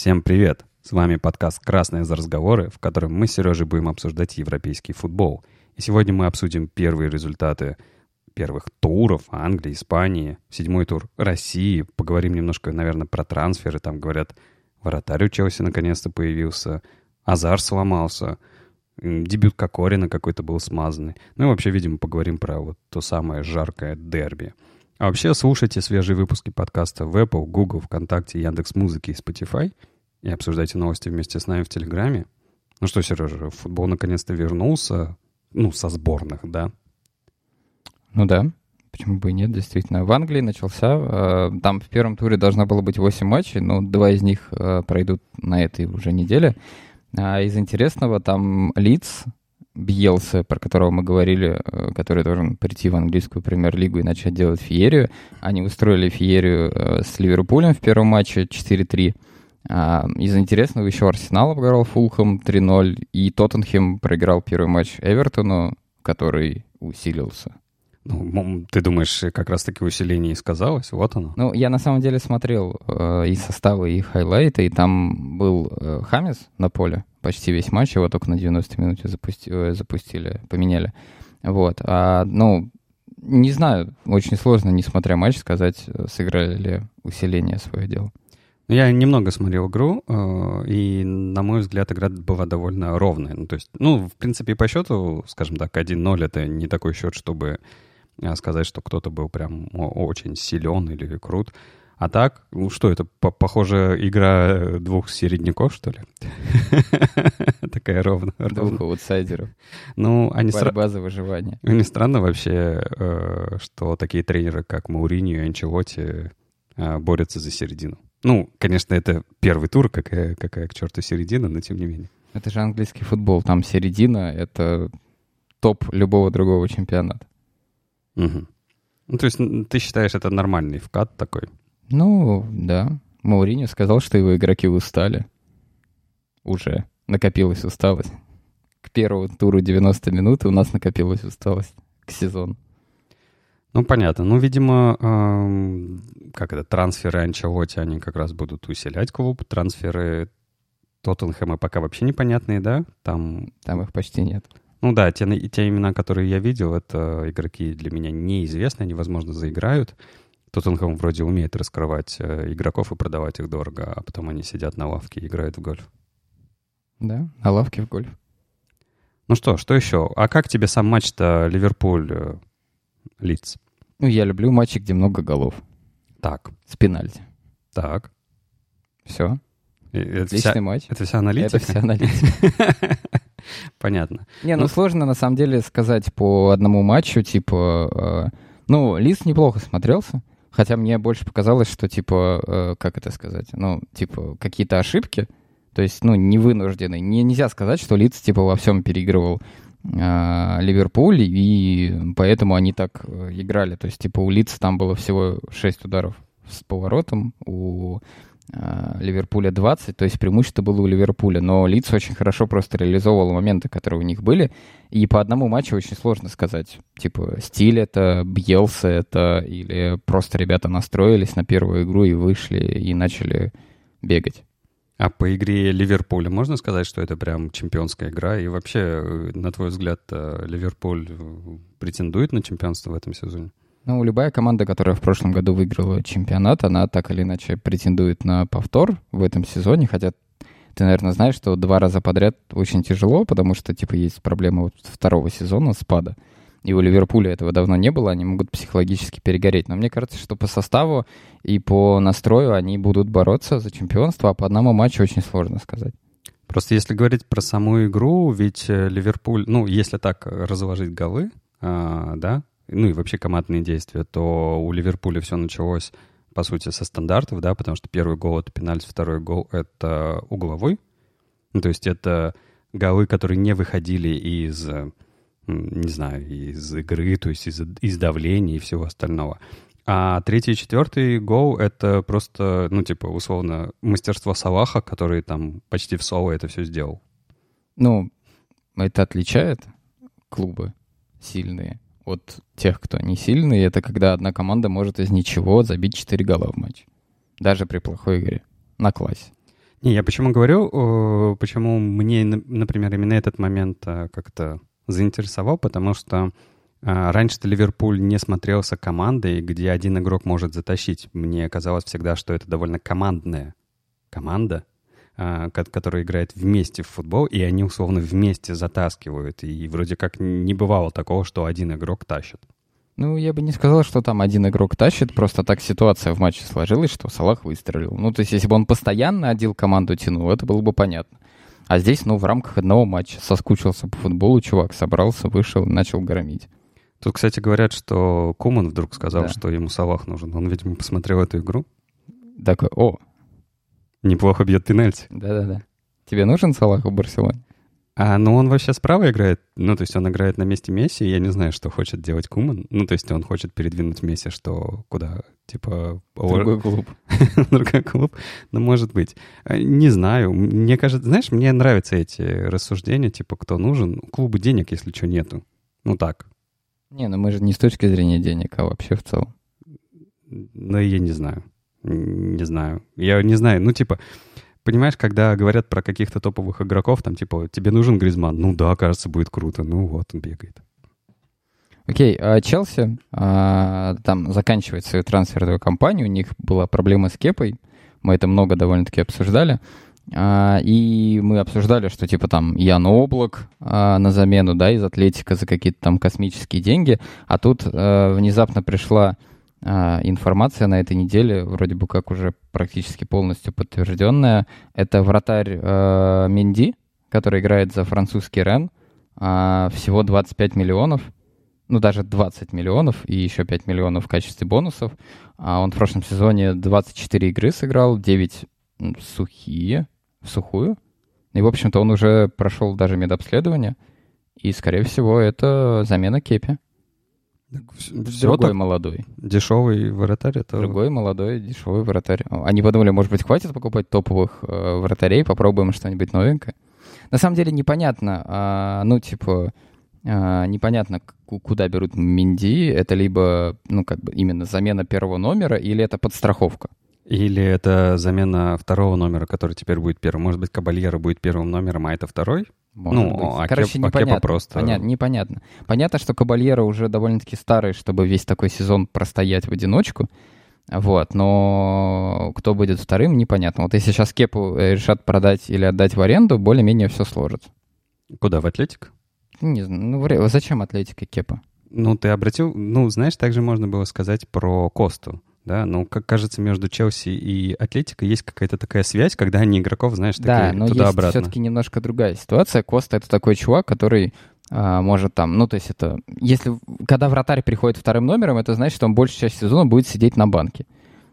Всем привет! С вами подкаст «Красные за разговоры», в котором мы с Сережей будем обсуждать европейский футбол. И сегодня мы обсудим первые результаты первых туров Англии, Испании, седьмой тур России. Поговорим немножко, наверное, про трансферы. Там, говорят, вратарь у Челси наконец-то появился, Азар сломался, дебют Кокорина какой-то был смазанный. Ну и вообще, видимо, поговорим про вот то самое жаркое дерби. А вообще слушайте свежие выпуски подкаста в Apple, Google, ВКонтакте, Яндекс.Музыки и Spotify и обсуждайте новости вместе с нами в Телеграме. Ну что, Сережа, футбол наконец-то вернулся, ну, со сборных, да? Ну да, почему бы и нет, действительно. В Англии начался, э, там в первом туре должно было быть 8 матчей, но два из них э, пройдут на этой уже неделе. А из интересного там Лидс, Бьелса, про которого мы говорили, э, который должен прийти в английскую премьер-лигу и начать делать феерию. Они устроили феерию с Ливерпулем в первом матче 4-3. А, из интересного еще Арсенал обыграл Фулхэм 3-0, и Тоттенхем проиграл первый матч Эвертону, который усилился. Ну, ты думаешь, как раз-таки усиление и сказалось? Вот оно. Ну, я на самом деле смотрел э, и составы, и хайлайты, и там был э, Хамис на поле почти весь матч, его только на 90 минуте запусти, э, запустили, поменяли. Вот. А, ну, не знаю, очень сложно, несмотря матч, сказать, сыграли ли усиление свое дело. Ну, я немного смотрел игру, э, и, на мой взгляд, игра была довольно ровная. Ну, то есть, ну, в принципе, по счету, скажем так, 1-0 — это не такой счет, чтобы э, сказать, что кто-то был прям очень силен или крут. А так, ну что это, похоже, игра двух середняков, что ли? Такая ровная. Двух аутсайдеров. Ну, они Борьба за выживание. Не странно вообще, э, что такие тренеры, как Мауриньо и Анчелотти, борются за середину. Ну, конечно, это первый тур, какая, какая к черту середина, но тем не менее. Это же английский футбол. Там середина — это топ любого другого чемпионата. Угу. Ну, то есть ты считаешь, это нормальный вкат такой? Ну, да. Мауриньо сказал, что его игроки устали. Уже накопилась усталость. К первому туру 90 минут у нас накопилась усталость к сезону. Ну, понятно. Ну, видимо, эм, как это, трансферы Анчелоти, они как раз будут усилять клуб. Трансферы Тоттенхэма пока вообще непонятные, да? Там... Там их почти нет. Ну да, те, те имена, которые я видел, это игроки для меня неизвестны, они, возможно, заиграют. Тоттенхэм вроде умеет раскрывать э, игроков и продавать их дорого, а потом они сидят на лавке и играют в гольф. Да, на лавке в гольф. Ну что, что еще? А как тебе сам матч-то Ливерпуль лиц. Ну, я люблю матчи, где много голов. Так. С пенальти. Так. Все. Это Отличный вся, матч. Это вся аналитика? Это вся аналитика. Понятно. Не, ну, ну сложно на самом деле сказать по одному матчу, типа... Э, ну, Лис неплохо смотрелся, хотя мне больше показалось, что, типа, э, как это сказать, ну, типа, какие-то ошибки, то есть, ну, не вынужденные. Не, нельзя сказать, что Лиц, типа, во всем переигрывал а, Ливерпуль, и поэтому они так э, играли. То есть, типа, у Лица там было всего 6 ударов с поворотом, у Ливерпуля 20, то есть преимущество было у Ливерпуля. Но Лиц очень хорошо просто реализовывал моменты, которые у них были. И по одному матчу очень сложно сказать. Типа, стиль это, Бьелса это, или просто ребята настроились на первую игру и вышли и начали бегать. А по игре Ливерпуля можно сказать, что это прям чемпионская игра? И вообще, на твой взгляд, э, Ливерпуль э, претендует на чемпионство в этом сезоне? Ну, любая команда, которая в прошлом году выиграла чемпионат, она так или иначе претендует на повтор в этом сезоне, хотя ты, наверное, знаешь, что два раза подряд очень тяжело, потому что, типа, есть проблема вот второго сезона спада и у Ливерпуля этого давно не было, они могут психологически перегореть. Но мне кажется, что по составу и по настрою они будут бороться за чемпионство, а по одному матчу очень сложно сказать. Просто если говорить про саму игру, ведь э, Ливерпуль, ну, если так разложить голы, а, да, ну и вообще командные действия, то у Ливерпуля все началось, по сути, со стандартов, да, потому что первый гол — это пенальти, второй гол — это угловой. Ну, то есть это голы, которые не выходили из не знаю, из игры, то есть из, из давления и всего остального. А третий и четвертый гол — это просто, ну, типа, условно, мастерство Салаха, который там почти в соло это все сделал. Ну, это отличает клубы сильные от тех, кто не сильные. Это когда одна команда может из ничего забить 4 гола в матч. Даже при плохой игре. На классе. Не, я почему говорю, почему мне, на- например, именно этот момент э, как-то заинтересовал, потому что э, раньше-то Ливерпуль не смотрелся командой, где один игрок может затащить. Мне казалось всегда, что это довольно командная команда, э, ко- которая играет вместе в футбол, и они условно вместе затаскивают. И вроде как не бывало такого, что один игрок тащит. Ну, я бы не сказал, что там один игрок тащит, просто так ситуация в матче сложилась, что Салах выстрелил. Ну, то есть, если бы он постоянно один команду тянул, это было бы понятно. А здесь, ну, в рамках одного матча соскучился по футболу, чувак собрался, вышел, начал громить. Тут, кстати, говорят, что Куман вдруг сказал, Да. что ему Салах нужен. Он, видимо, посмотрел эту игру. Такой, о, Неплохо бьет пенальти. да-да-да. Тебе нужен Салах в Барселоне? А, ну он вообще справа играет. Ну, то есть он играет на месте Месси. Я не знаю, что хочет делать Куман. Ну, то есть он хочет передвинуть Месси, что куда? Типа... Другой клуб. другой клуб. Ну, может быть. А, Не знаю. Мне кажется... Знаешь, мне нравятся эти рассуждения, типа, кто нужен. У клуба денег, если что, нету. Ну, так. Не, ну мы же не с точки зрения денег, а вообще в целом. Ну, я не знаю. Не знаю. Я не знаю. Ну, типа, понимаешь, когда говорят про каких-то топовых игроков, там, типа, тебе нужен Гризман? Ну да, кажется, будет круто. Ну вот, он бегает. Окей, а Челси а, там заканчивает свою трансферную кампанию, у них была проблема с Кепой, мы это много довольно-таки обсуждали, А, и мы обсуждали, что типа там Ян Облак а, на замену, да, из Атлетика за какие-то там космические деньги, а тут а, внезапно пришла а, информация на этой неделе, вроде бы как уже практически полностью подтвержденная, это вратарь а, Менди, который играет за французский Рен, а, всего 25 миллионов, ну, даже 20 миллионов и еще 5 миллионов в качестве бонусов. А он в прошлом сезоне 24 игры сыграл, 9 м, сухие, в сухую. И, в общем-то, он уже прошел даже медобследование. И, скорее всего, это замена Кепи. Все Другой так молодой. дешевый вратарь, это... Другой молодой дешевый вратарь. Они подумали, может быть, хватит покупать топовых э, вратарей, попробуем что-нибудь новенькое. На самом деле непонятно, а, ну, типа, а, непонятно, куда берут Минди. Это либо, ну, как бы именно замена первого номера, или это подстраховка. Или это замена второго номера, который теперь будет первым. Может быть, Кабальера будет первым номером, а это второй? Может Ну, быть. а Короче, Кеп- а непонятно. просто- Понятно, непонятно. Понятно, что Кабальера уже довольно-таки старый, чтобы весь такой сезон простоять в одиночку. Вот, но кто будет вторым, непонятно. Вот если сейчас Кепу э, решат продать или отдать в аренду, более-менее все сложится. Куда, в Атлетик? Не знаю, ну зачем Атлетика Кепа? Ну, ты обратил... Ну, знаешь, также можно было сказать про Косту. Да, ну, как кажется, между Челси и Атлетико есть какая-то такая связь, когда они игроков, знаешь, Да, но есть туда-обратно. все-таки немножко другая ситуация. Коста это такой чувак, который а, может там, ну то есть это, если когда вратарь приходит вторым номером, это значит, что он большую часть сезона будет сидеть на банке.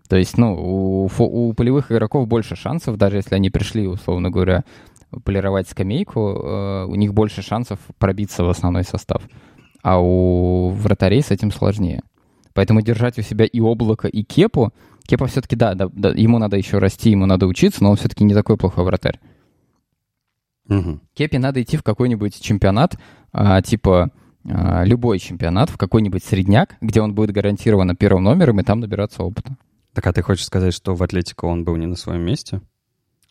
То есть, ну, у, у полевых игроков больше шансов, даже если они пришли, условно говоря, полировать скамейку, э, у них больше шансов пробиться в основной состав. А у вратарей с этим сложнее. Поэтому держать у себя и облако, и кепу. Кепа все-таки, да, да, да, ему надо еще расти, ему надо учиться, но он все-таки не такой плохой вратарь. Мгм. Кепе надо идти в какой-нибудь чемпионат, а, типа а, любой чемпионат, в какой-нибудь средняк, где он будет гарантированно первым номером, и там набираться опыта. Так а ты хочешь сказать, что в Атлетико он был не на своем месте?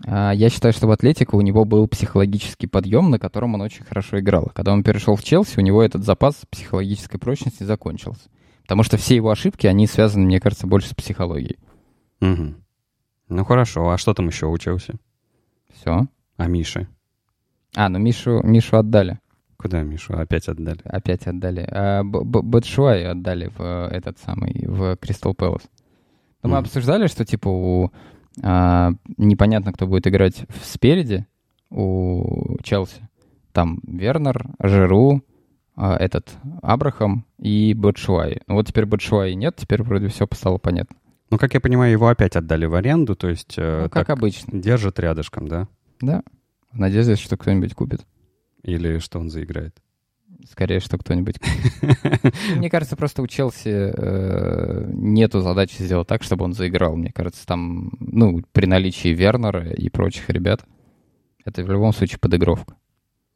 А, Я считаю, что в Атлетико у него был психологический подъем, на котором он очень хорошо играл. Когда он перешел в Челси, у него этот запас психологической прочности закончился. Потому что все его ошибки, они связаны, мне кажется, больше с психологией. Мгм. Ну хорошо, а что там еще учился? Все. А Миша? А, ну Мишу, Мишу отдали. Куда Мишу опять отдали? Опять отдали. А, Батшуай отдали в этот самый, в Кристал Пэлас. Но мы Мгм. обсуждали, что типа у а, непонятно, кто будет играть в- спереди у Челси. Там Вернер, Жиру, этот Абрахам и Батшуай. Ну вот теперь Батшуай нет, теперь вроде все стало понятно. Ну, как я понимаю, его опять отдали в аренду, то есть э, Ну, как обычно. держат рядышком, да? Да. В надежде, что кто-нибудь купит. Или что он заиграет? Скорее, что кто-нибудь Мне кажется, просто у Челси э, нету задачи сделать так, чтобы он заиграл. Мне кажется, там, ну, при наличии Вернера и прочих ребят, это в любом случае подыгровка.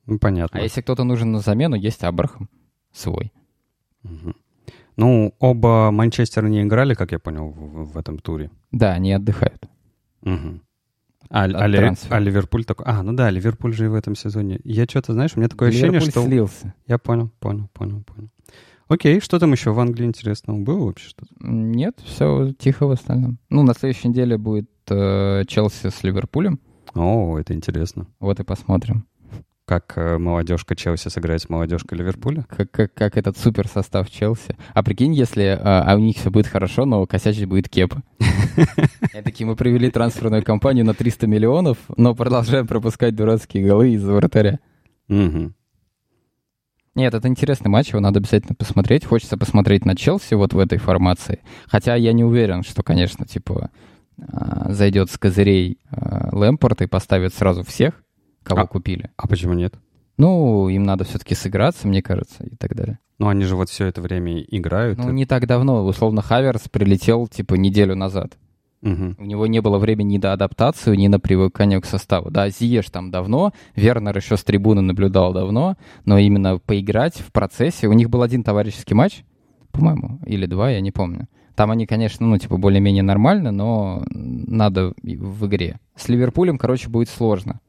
Ну, понятно. А если кто-то нужен на замену, есть Абрахам свой. Мгм. Ну, оба Манчестера не играли, как я понял, в, в этом туре. Да, они отдыхают. Мгм. А, от а Ли- а Ливерпуль такой... А, ну да, Ливерпуль же и в этом сезоне. Я что-то, знаешь, у меня такое ощущение, Ливерпуль что... слился. Я понял, понял, понял, понял. Окей, что там еще в Англии интересного было вообще что-то? Нет, все тихо в остальном. Ну, на следующей неделе будет э, Челси с Ливерпулем. О, это интересно. Вот и посмотрим, Как э, молодежка Челси сыграет с молодежкой Ливерпуля? как, как, как этот супер состав Челси. А прикинь, если э, а у них все будет хорошо, но косячить будет Кепа. Такие, мы провели трансферную кампанию на 300 миллионов, но продолжаем пропускать дурацкие голы из-за вратаря. Нет, это интересный матч, его надо обязательно посмотреть. Хочется посмотреть на Челси вот в этой формации. Хотя я не уверен, что, конечно, типа а, зайдет с козырей а, Лэмпорт и поставит сразу всех, кого А. купили. А почему нет? Ну, им надо все-таки сыграться, мне кажется, и так далее. Ну, они же вот все это время играют. Ну, не так давно, условно, Хаверс прилетел, типа, неделю назад. Мгм. У него не было времени ни до адаптации, ни на привыкание к составу. Да, Зиеш там давно, Вернер еще с трибуны наблюдал давно, но именно поиграть в процессе... У них был один товарищеский матч, по-моему, или два, я не помню. Там они, конечно, ну, типа, более-менее нормально, но надо и в игре. С Ливерпулем, короче, будет сложно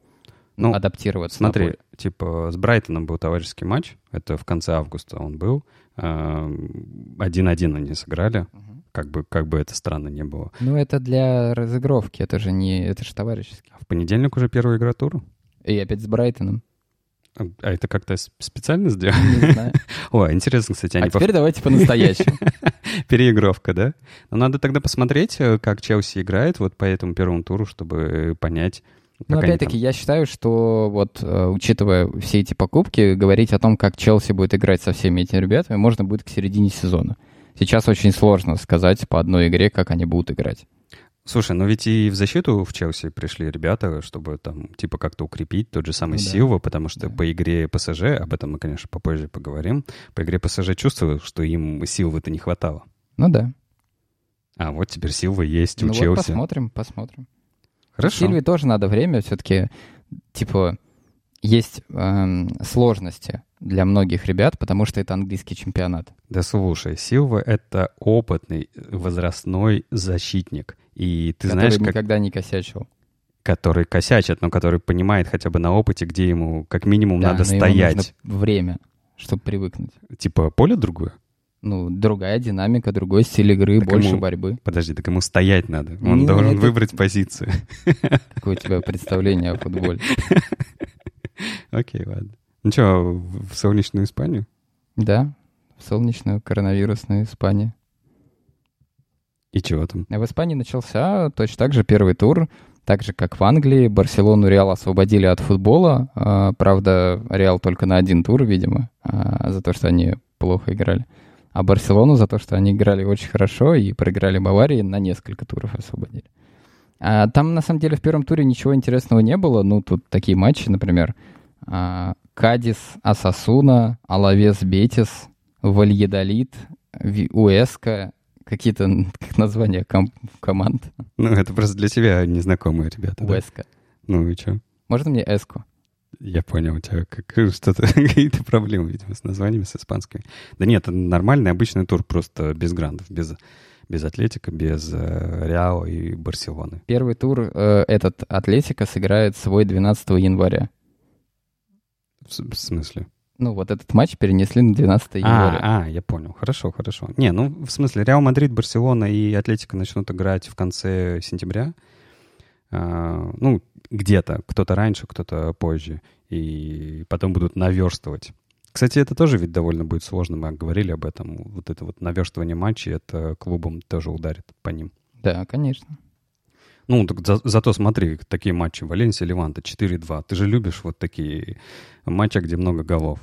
Ну, адаптироваться. на Смотри, поле. типа с Брайтоном был товарищеский матч, это в конце августа он был. Эм, Один-один они сыграли, Мгм. как бы, как бы это странно не было. Ну, это для разыгровки, это же не... Это же товарищеский. А в понедельник уже первая игра тура? И опять с Брайтоном. А а это как-то специально сделано? Не знаю. О, интересно, кстати, А они теперь давайте по-настоящему. Переигровка, да? Но надо тогда посмотреть, э, как Челси играет вот по этому первому туру, чтобы понять, они опять-таки, я считаю, что вот, э, учитывая все эти покупки, говорить о том, как Челси будет играть со всеми этими ребятами, можно будет к середине сезона. Сейчас очень сложно сказать по одной игре, как они будут играть. Слушай, ну ведь и в защиту в Челси пришли ребята, чтобы там типа как-то укрепить тот же самый Ну да. Силва, потому что Да. по игре ПСЖ, об этом мы, конечно, попозже поговорим, по игре ПСЖ чувствую, что им Силвы-то не хватало. Ну да. А вот теперь Силва есть у Ну вот Челси. посмотрим, посмотрим. Хорошо. Сильве тоже надо время, все-таки, типа, есть эм, сложности для многих ребят, потому что это английский чемпионат. Да слушай, Силва — это опытный возрастной защитник. И ты который знаешь, как, никогда не косячил. который косячит, но который понимает хотя бы на опыте, где ему как минимум Да, надо стоять. нужно время, чтобы привыкнуть. Типа поле другое? Ну, другая динамика, другой стиль игры, Так больше ему- борьбы. Подожди, так ему стоять надо. Он Ну, должен это- выбрать позицию. Какое у тебя представление о футболе? Окей, ладно. Ну что, в солнечную Испанию? Да, в солнечную коронавирусную Испанию. И чего там? В Испании начался точно так же первый тур, так же, как в Англии. Барселону Реал освободили от футбола. А, Правда, Реал только на один тур, видимо, а, за то, что они плохо играли. А Барселону за то, что они играли очень хорошо и проиграли Баварии, на несколько туров освободили. А Там, на самом деле, в первом туре ничего интересного не было. Ну, тут такие матчи, например, а, Кадис, Асасуна, Алавес, Бетис, Вальедолит, Уэска, какие-то как названия ком- команд. Ну, это просто для тебя незнакомые ребята. да? Уэска. Ну и что? Можно мне Эску? Я понял, у тебя как, что-то, какие-то проблемы, видимо, с названиями, с испанскими. Да нет, нормальный обычный тур, просто без грандов, без, без Атлетика, без э, Реала и Барселоны. Первый тур э, этот Атлетика сыграет свой 12 января. В, в смысле? Ну, вот этот матч перенесли на 12 января. А, а, я понял. Хорошо, хорошо. Не, ну, в смысле, Реал Мадрид, Барселона и Атлетика начнут играть в конце сентября. А, ну, где-то. Кто-то раньше, кто-то позже. И потом будут наверстывать. Кстати, это тоже ведь довольно будет сложно. Мы говорили об этом. Вот это вот наверстывание матчей, это клубам тоже ударит по ним. Да, конечно. Ну, так за- зато смотри, такие матчи. Валенсия, Леванта 4-2. Ты же любишь вот такие матчи, где много голов.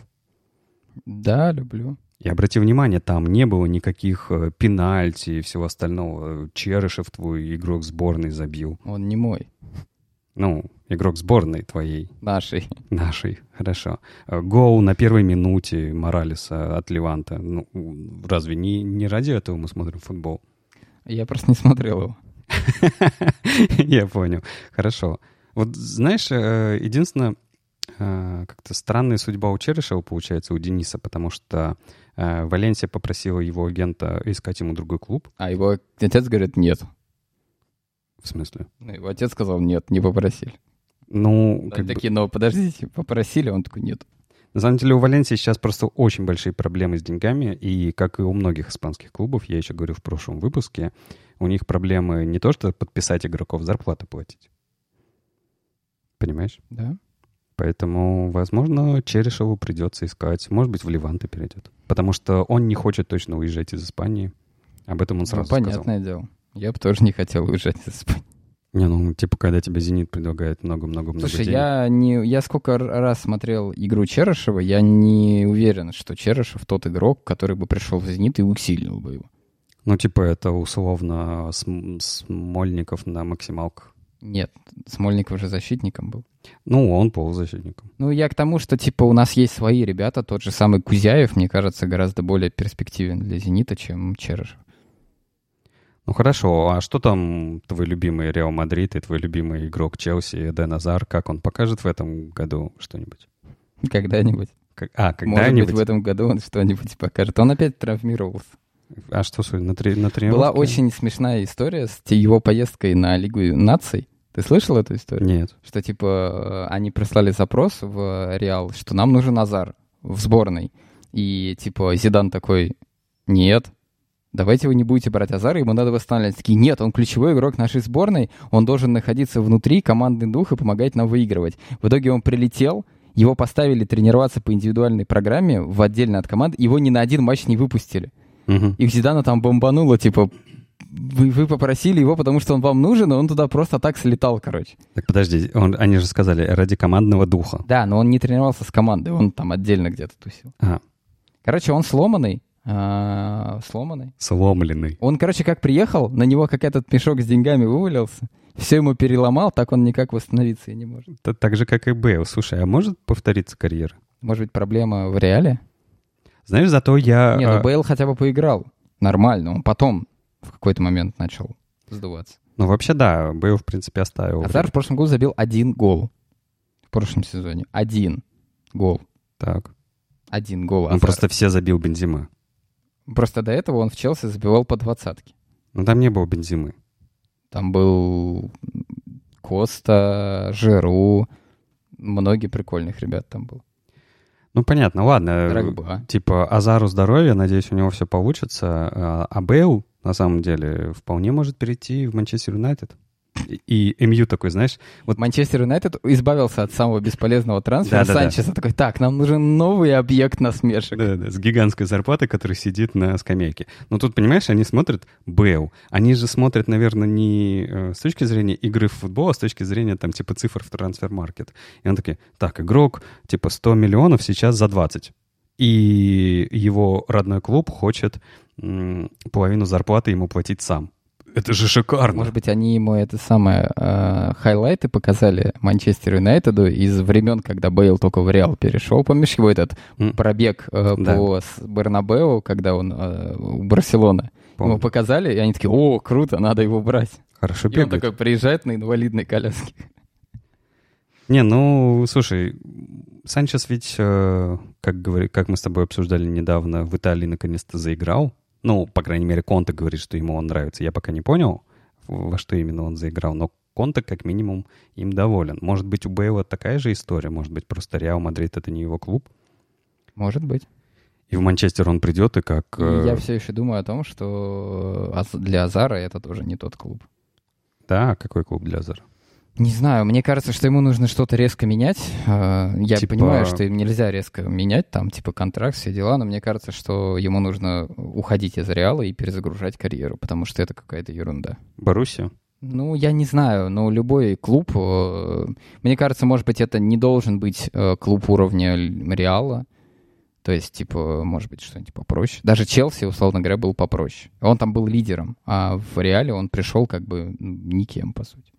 Да, люблю. И обрати внимание, там не было никаких э, пенальти и всего остального. Черышев твой игрок сборной забил. Он не мой, Ну, игрок сборной твоей, нашей. нашей, хорошо. Гол на первой минуте Моралеса от Леванта. Ну, разве не, не ради этого мы смотрим футбол? Я просто не смотрел его. Я понял. Хорошо. Вот знаешь, э, единственное, э, как-то странная судьба у Черышева получается, у Дениса, потому что э, Валенсия попросила его агента искать ему другой клуб. А его отец говорит, нет. В смысле? Ну, его отец сказал, нет, не попросили. Ну, Они как бы- такие, но подождите, попросили, он такой, нет. на самом деле у Валенсии сейчас просто очень большие проблемы с деньгами, и как и у многих испанских клубов, я еще говорил в прошлом выпуске, у них проблемы не то, что подписать игроков, зарплаты платить. Понимаешь? Да? Поэтому, возможно, Черешеву придется искать. Может быть, в Ливанте перейдет. Потому что он не хочет точно уезжать из Испании. Об этом он Ну, сразу сказал. понятное дело. Я бы тоже не хотел уезжать из Испании. Не, ну, типа, когда тебе «Зенит» предлагает много-много-много Слушай, денег. я, не, я сколько раз смотрел игру Черышева, я не уверен, что Черышев тот игрок, который бы пришел в «Зенит» и усилил бы его. Ну, типа, это условно См- Смольников на максималках. Нет, Смольников же защитником был. Ну, он полузащитником. Ну, я к тому, что, типа, у нас есть свои ребята. Тот же самый Кузяев, мне кажется, гораздо более перспективен для «Зенита», чем Черышев. Ну, хорошо. А что там твой любимый Реал Мадрид и твой любимый игрок Челси Эден Азар? Как он покажет в этом году что-нибудь? Когда-нибудь. Как- А, Может быть, когда-нибудь? в этом году он что-нибудь покажет. Он опять травмировался. А что, на, три, на Была тренировке? очень смешная история с его поездкой на Лигу наций. Ты слышал эту историю? Нет. Что, типа, они прислали запрос в Реал, что нам нужен Азар в сборной. И, типа, Зидан такой, нет, давайте вы не будете брать Азара, ему надо восстанавливать. Такие, нет, он ключевой игрок нашей сборной, он должен находиться внутри, командный дух и помогать нам выигрывать. В итоге он прилетел, его поставили тренироваться по индивидуальной программе в отдельно от команды, его ни на один матч не выпустили. Мгм. И Зидана там бомбануло, типа, вы, вы попросили его, потому что он вам нужен, и он туда просто так слетал, короче. Так подожди, он- они же сказали, ради командного духа. Да, но он не тренировался с командой, он там отдельно где-то тусил. А, Короче, он сломанный. А, сломанный. сломленный. Он, короче, как приехал, на него как этот мешок с деньгами вывалился, все ему переломал, так он никак восстановиться и не может. Т- Так же, как и Бейл. Слушай, а может повториться карьера? Может быть, проблема в реале? Знаешь, зато я... Не, а, ну Бейл хотя бы поиграл. Нормально, он потом в какой-то момент начал сдуваться. Ну, вообще, да, Бейл, в принципе, оставил. Азар в прошлом году забил один гол. В прошлом сезоне. Один гол. Так. Один гол. Он Азар. просто все забил Бензима. Просто до этого он в Челси забивал по двадцатке. Ну, там не было Бензимы. Там был Коста, Жиру, многие прикольных ребят там был. Ну, понятно, ладно. Дрогба. Типа, Азару здоровья, надеюсь, у него все получится. А а Бейл, на самом деле, вполне может перейти в Манчестер Юнайтед. И, МЮ такой, знаешь, вот Манчестер Юнайтед избавился от самого бесполезного трансфера Да-да-да. Санчеса. Такой, так, нам нужен новый объект насмешек. Да, да, с гигантской зарплатой, который сидит на скамейке. Но тут, понимаешь, они смотрят Бейл. Они же смотрят, наверное, не э, с точки зрения игры в футбол, а с точки зрения, там, типа, цифр в трансфер-маркет. И он такие, так, игрок, типа, 100 миллионов сейчас за 20. И его родной клуб хочет половину зарплаты ему платить сам. Это же шикарно. Может быть, они ему это самое э, хайлайты показали Манчестер Юнайтеду из времен, когда Бейл только в Реал перешел. Помнишь его этот М, пробег э, Да. по Бернабеу, когда он э, у Барселоны? помню. Ему показали, и они такие, о, круто, надо его брать. Хорошо И он бегает. такой приезжает на инвалидной коляске. Не, ну, слушай, Санчес ведь, э, как, говори, как мы с тобой обсуждали недавно, в Италии наконец-то заиграл. Ну, по крайней мере, Конте говорит, что ему он нравится. Я пока не понял, во что именно он заиграл, но Конте как минимум им доволен. Может быть, у Бейла такая же история, может быть, просто Реал Мадрид — это не его клуб. Может быть. И в Манчестер он придет, и как... И э, я все еще думаю о том, что Аз- для Азара это тоже не тот клуб. Да, какой клуб для Азара? Не знаю, мне кажется, что ему нужно что-то резко менять. Э, Я Типа- понимаю, что им нельзя резко менять, там, типа, контракт, все дела, но мне кажется, что ему нужно уходить из Реала и перезагружать карьеру, потому что это какая-то ерунда. Боруссия? Ну, я не знаю, но любой клуб, э, мне кажется, может быть, это не должен быть э, клуб уровня Реала. То есть, типа, может быть, что-нибудь попроще. Даже Челси, условно говоря, был попроще. Он там был лидером, а в Реале он пришел как бы м, никем, по сути.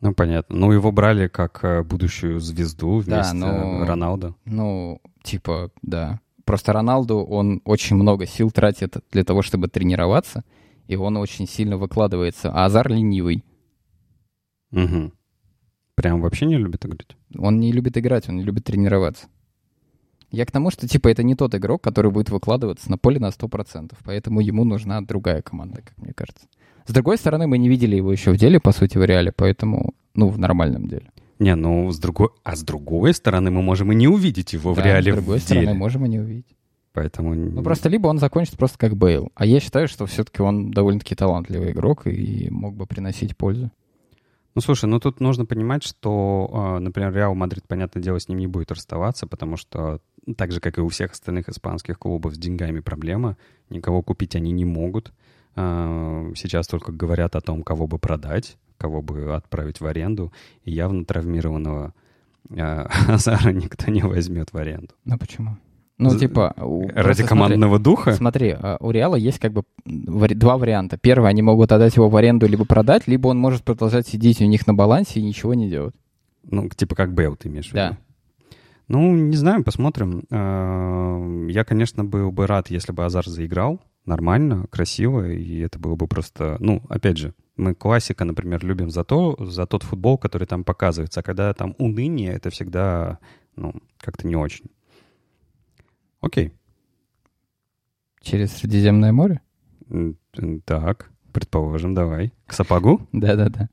Ну, понятно. Ну, его брали как э, будущую звезду Да, вместе но- Роналдо. Ну, типа, да. Просто Роналду, он очень много сил тратит для того, чтобы тренироваться, и он очень сильно выкладывается. А Азар ленивый. Угу. Прям вообще не любит играть? Он не любит играть, он не любит тренироваться. Я к тому, что, типа, это не тот игрок, который будет выкладываться на поле на 100%, поэтому ему нужна другая команда, как мне кажется. С другой стороны, мы не видели его еще в деле, по сути, в реале, поэтому, ну, в нормальном деле. Не, ну, с другой... А с другой стороны, мы можем и не увидеть его да, в реале с другой в стороны, деле. можем и не увидеть. Поэтому... Ну, просто либо он закончит просто как Бейл. А я считаю, что все-таки он довольно-таки талантливый игрок и мог бы приносить пользу. Ну, слушай, ну тут нужно понимать, что, э, например, Реал Мадрид, понятное дело, с ним не будет расставаться, потому что так же, как и у всех остальных испанских клубов, с деньгами проблема. Никого купить они не могут. Э, Сейчас только говорят о том, кого бы продать, кого бы отправить в аренду. И явно травмированного э, Азара никто не возьмет в аренду. Ну, почему? Ну, типа... Ради командного духа? Смотри, смотри, а, у Реала есть как бы два варианта. Первый, они могут отдать его в аренду либо продать, либо он может продолжать сидеть у них на балансе и ничего не делать. Ну, типа как Бейл ты имеешь в Да. виду? Ну, не знаю, посмотрим. Э, Я, конечно, был бы рад, если бы Азар заиграл нормально, красиво, и это было бы просто... Ну, опять же, мы классика, например, любим за, то, за тот футбол, который там показывается. А когда там уныние, это всегда, ну, как-то не очень. Окей. Через Средиземное море? Так, предположим, давай. К сапогу? Да-да-да.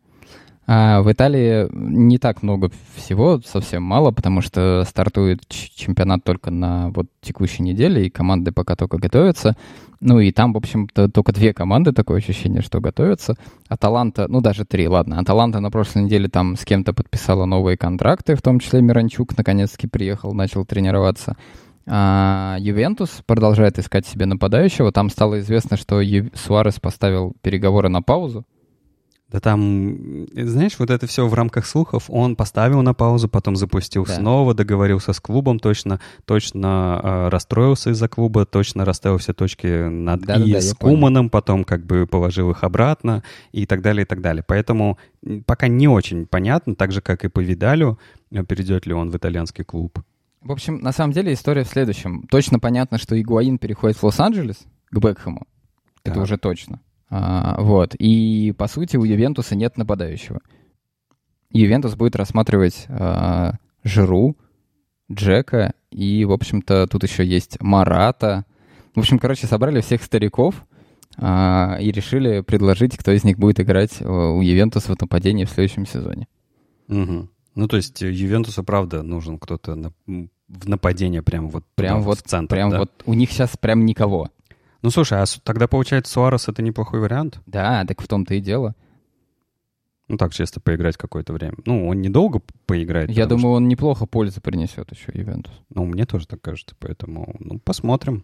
А в Италии не так много всего, совсем мало, потому что стартует чемпионат только на вот текущей неделе, и команды пока только готовятся. Ну и там, в общем-то, только две команды, такое ощущение, что готовятся. Аталанта, ну даже три, ладно. Аталанта на прошлой неделе там с кем-то подписала новые контракты, в том числе Миранчук наконец-таки приехал, начал тренироваться. А Ювентус продолжает искать себе нападающего. Там стало известно, что Ю- Суарес поставил переговоры на паузу. Да там, э, знаешь, вот это все в рамках слухов. Он поставил на паузу, потом запустил Да. снова, договорился с клубом, точно, точно э, расстроился из-за клуба, точно расставил все точки над Да-да-да, «и» я с. Куманом, потом как бы положил их обратно и так далее, и так далее. Поэтому пока не очень понятно, так же, как и по Видалю, э, перейдет ли он в итальянский клуб. В общем, на самом деле история в следующем. Точно понятно, что Игуаин переходит в Лос-Анджелес к Бекхэму. Это Так. уже точно. А, вот. И, по сути, у Ювентуса нет нападающего. Ювентус будет рассматривать а, Жиру, Джека и, в общем-то, тут еще есть Марата. В общем, короче, собрали всех стариков а, и решили предложить, кто из них будет играть э, у Ювентуса в нападении в следующем сезоне. Мгм. Ну, то есть э, Ювентусу, правда, нужен кто-то на- в нападение прям вот, Прям туда, вот, в центр, прям да? вот у них сейчас прям никого. Ну, слушай, а тогда, получается, Суарес — это неплохой вариант? Да, так в том-то и дело. Ну, так чисто поиграть какое-то время. Ну, он недолго поиграет. Я думаю, он неплохо пользы принесет еще Ювентус. что- Ну, мне тоже так кажется, поэтому, ну, посмотрим.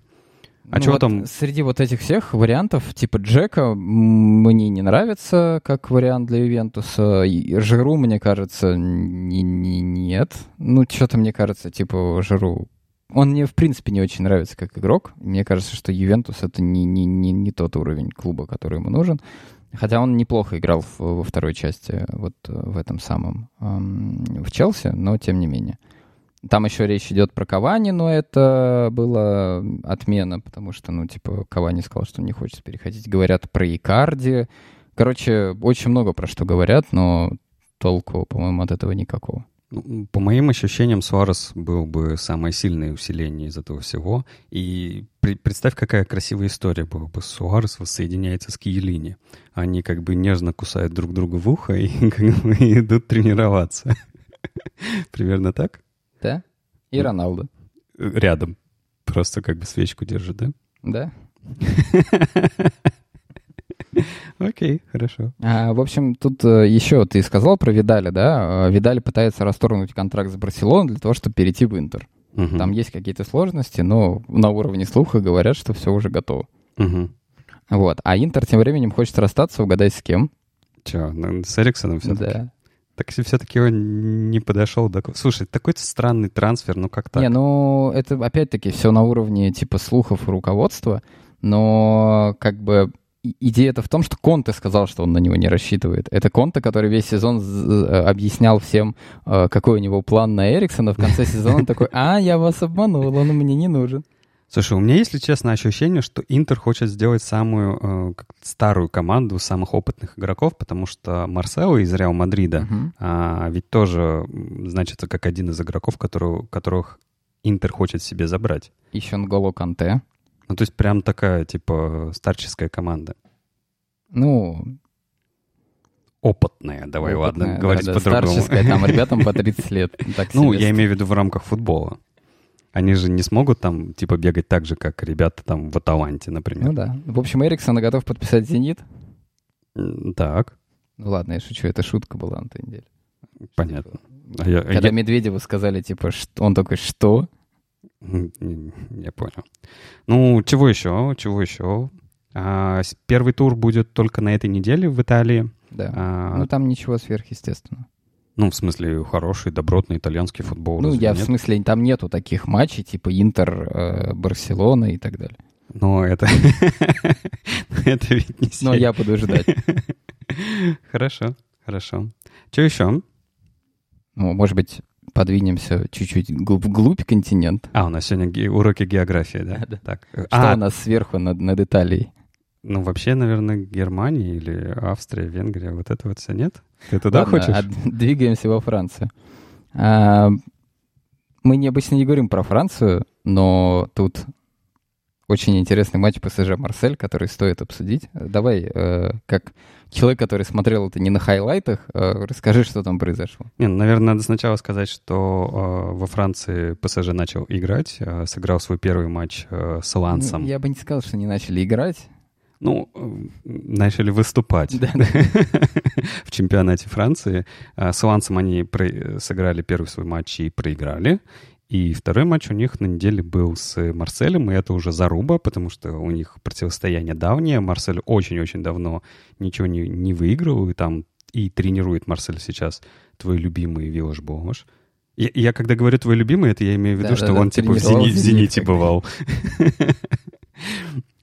А Ну чё вот там? Среди вот этих всех вариантов, типа Джека, мне не нравится как вариант для Ювентуса. И Жиру, мне кажется, не, не- нет. Ну, что-то мне кажется, типа Жиру... Он мне, в принципе, не очень нравится как игрок. Мне кажется, что Ювентус — это не, не, не, не тот уровень клуба, который ему нужен. Хотя он неплохо играл в- во второй части, вот э, в этом самом, эм, в Челси, но тем не менее. Там еще речь идет про Кавани, но это была отмена, потому что, ну, типа, Кавани сказал, что не хочет переходить. Говорят про Икарди. Короче, очень много про что говорят, но толку, по-моему, от этого никакого. Ну, По моим ощущениям, Суарес был бы самое сильное усиление из этого всего. И при- представь, какая красивая история была бы. Суарес воссоединяется с Киелини. Они как бы нежно кусают друг друга в ухо и как бы идут тренироваться. Примерно так? Да? И Роналду. Рядом. Просто как бы свечку держит, да? Да? Окей, хорошо. А, в общем, тут э, еще ты сказал про Видаля, да? Э, Видаль пытается расторгнуть контракт с Барселоной для того, чтобы перейти в Интер. Мгм. Там есть какие-то сложности, но на уровне слуха говорят, что все уже готово. Мгм. Вот. А Интер тем временем хочет расстаться, угадай с кем. Че, ну, с Эриксоном все Да. Так все-таки он не подошел до... Слушай, такой странный трансфер, ну как так? Не, ну это опять-таки все на уровне типа слухов и руководства, но как бы идея-то в том, что Конте сказал, что он на него не рассчитывает. Это Конте, который весь сезон э, объяснял всем, э, какой у него план на Эриксона. В конце сезона он такой, а, я вас обманул, он мне не нужен. Слушай, у меня, если честно, ощущение, что Интер хочет сделать самую э, старую команду самых опытных игроков, потому что Марсело из Реал Мадрида Мгм. а, ведь тоже значится как один из игроков, которого, которых Интер хочет себе забрать. Еще Нголо Канте. Ну, то есть прям такая, типа, старческая команда. Ну, Опытная, давай, опытная, ладно, да, говорить да, по-другому. Старческая, там, ребятам по 30 лет. Так Ну, я имею в виду в рамках футбола. Они же не смогут там, типа, бегать так же, как ребята там в Аталанте, например. Ну да. В общем, Эриксон готов подписать «Зенит». Так, Ну ладно, я шучу, это шутка была на той неделе. понятно. А я, Когда я- Медведеву сказали, типа, что он такой, что? Я понял. Ну, чего еще? Чего еще? А, первый тур будет только на этой неделе в Италии. Да. А, Ну там ничего сверхъестественного. ну, в смысле, хороший, добротный итальянский футбол. Ну, я в нет? смысле, там нету таких матчей, типа Интер, э, Барселона и так далее. Но это... это ведь не Но я буду ждать. Хорошо, хорошо. Что еще? Ну, может быть, подвинемся чуть-чуть глубь- вглубь континент. А, у нас сегодня ге- уроки географии, да? Да, да. Так. Что а, у нас сверху над, над Италией? ну вообще, наверное, Германия или Австрия, Венгрия, вот это вот все нет? Ты туда Ладно, хочешь? а двигаемся во Францию. А, мы не, обычно не говорим про Францию, но тут очень интересный матч ПСЖ Марсель, который стоит обсудить. Давай, э, как человек, который смотрел это не на хайлайтах, э, расскажи, что там произошло. Не, ну, наверное, надо сначала сказать, что э, во Франции ПСЖ начал играть, э, сыграл свой первый матч э, с Лансом. Ну, я бы не сказал, что они начали играть. Ну, э, начали выступать Да, в чемпионате Франции. А С Лансом они сыграли первый свой матч и проиграли. И второй матч у них на неделе был с Марселем, и это уже заруба, потому что у них противостояние давнее. Марсель очень-очень давно ничего не, не выигрывал, и там и тренирует Марсель сейчас твой любимый Виллаж Богош. Я, я когда говорю твой любимый, это я имею в виду, что Да-да-да, он типа в, «Зени- в «Зенит», «Зените» бывал.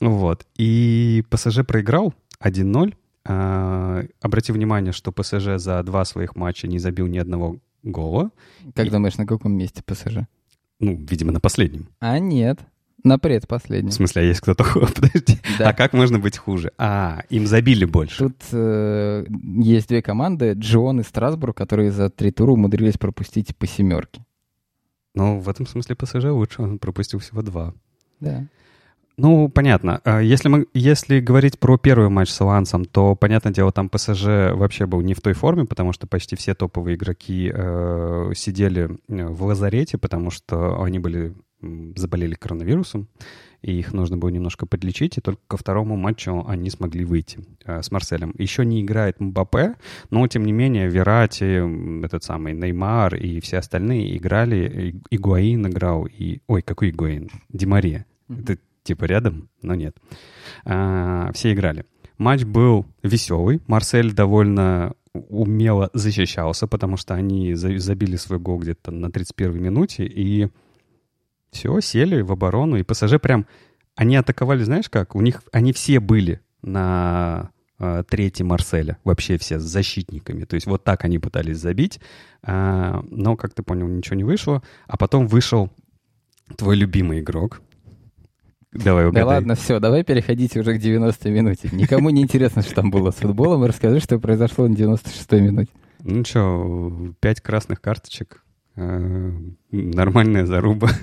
Вот. И ПСЖ проиграл 1-0. А, Обрати внимание, что ПСЖ за два своих матча не забил ни одного гола. Как И- думаешь, на каком месте ПСЖ? Ну, видимо, на последнем. А нет, на В предпоследнем. смысле, а есть кто-то хуже? Подожди. Да. А как можно быть хуже? А, им забили больше. Тут э, есть две команды, Джион и Страсбург, которые за три тура умудрились пропустить по семерке. Ну, в этом смысле ПСЖ лучше. Он пропустил всего два. Да. Ну, понятно. А Если, мы, если говорить про первый матч с Лансом, то, понятное дело, там ПСЖ вообще был не в той форме, потому что почти все топовые игроки э, сидели э, в лазарете, потому что они были заболели коронавирусом, и их нужно было немножко подлечить, и только ко второму матчу они смогли выйти э, с Марселем. Еще не играет Мбаппе, но, тем не менее, Верати, этот самый Неймар и все остальные играли. И- Игуаин играл, и... Ой, какой Игуаин? Димария. Это типа рядом, но нет. А, все играли. Матч был веселый. Марсель довольно умело защищался, потому что они за- забили свой гол где-то на 31-й минуте, и все, сели в оборону, и ПСЖ прям... Они атаковали, знаешь как? У них... Они все были на э, третьей Марселя, вообще все с защитниками. То есть вот так они пытались забить, а, но, как ты понял, ничего не вышло. А потом вышел твой любимый игрок. Давай Да угадай. ладно, все, давай переходите уже к 90-й минуте. Никому не интересно, что там было с футболом. Расскажи, что произошло на 96-й минуте. Ну что, пять красных карточек. э, Нормальная заруба.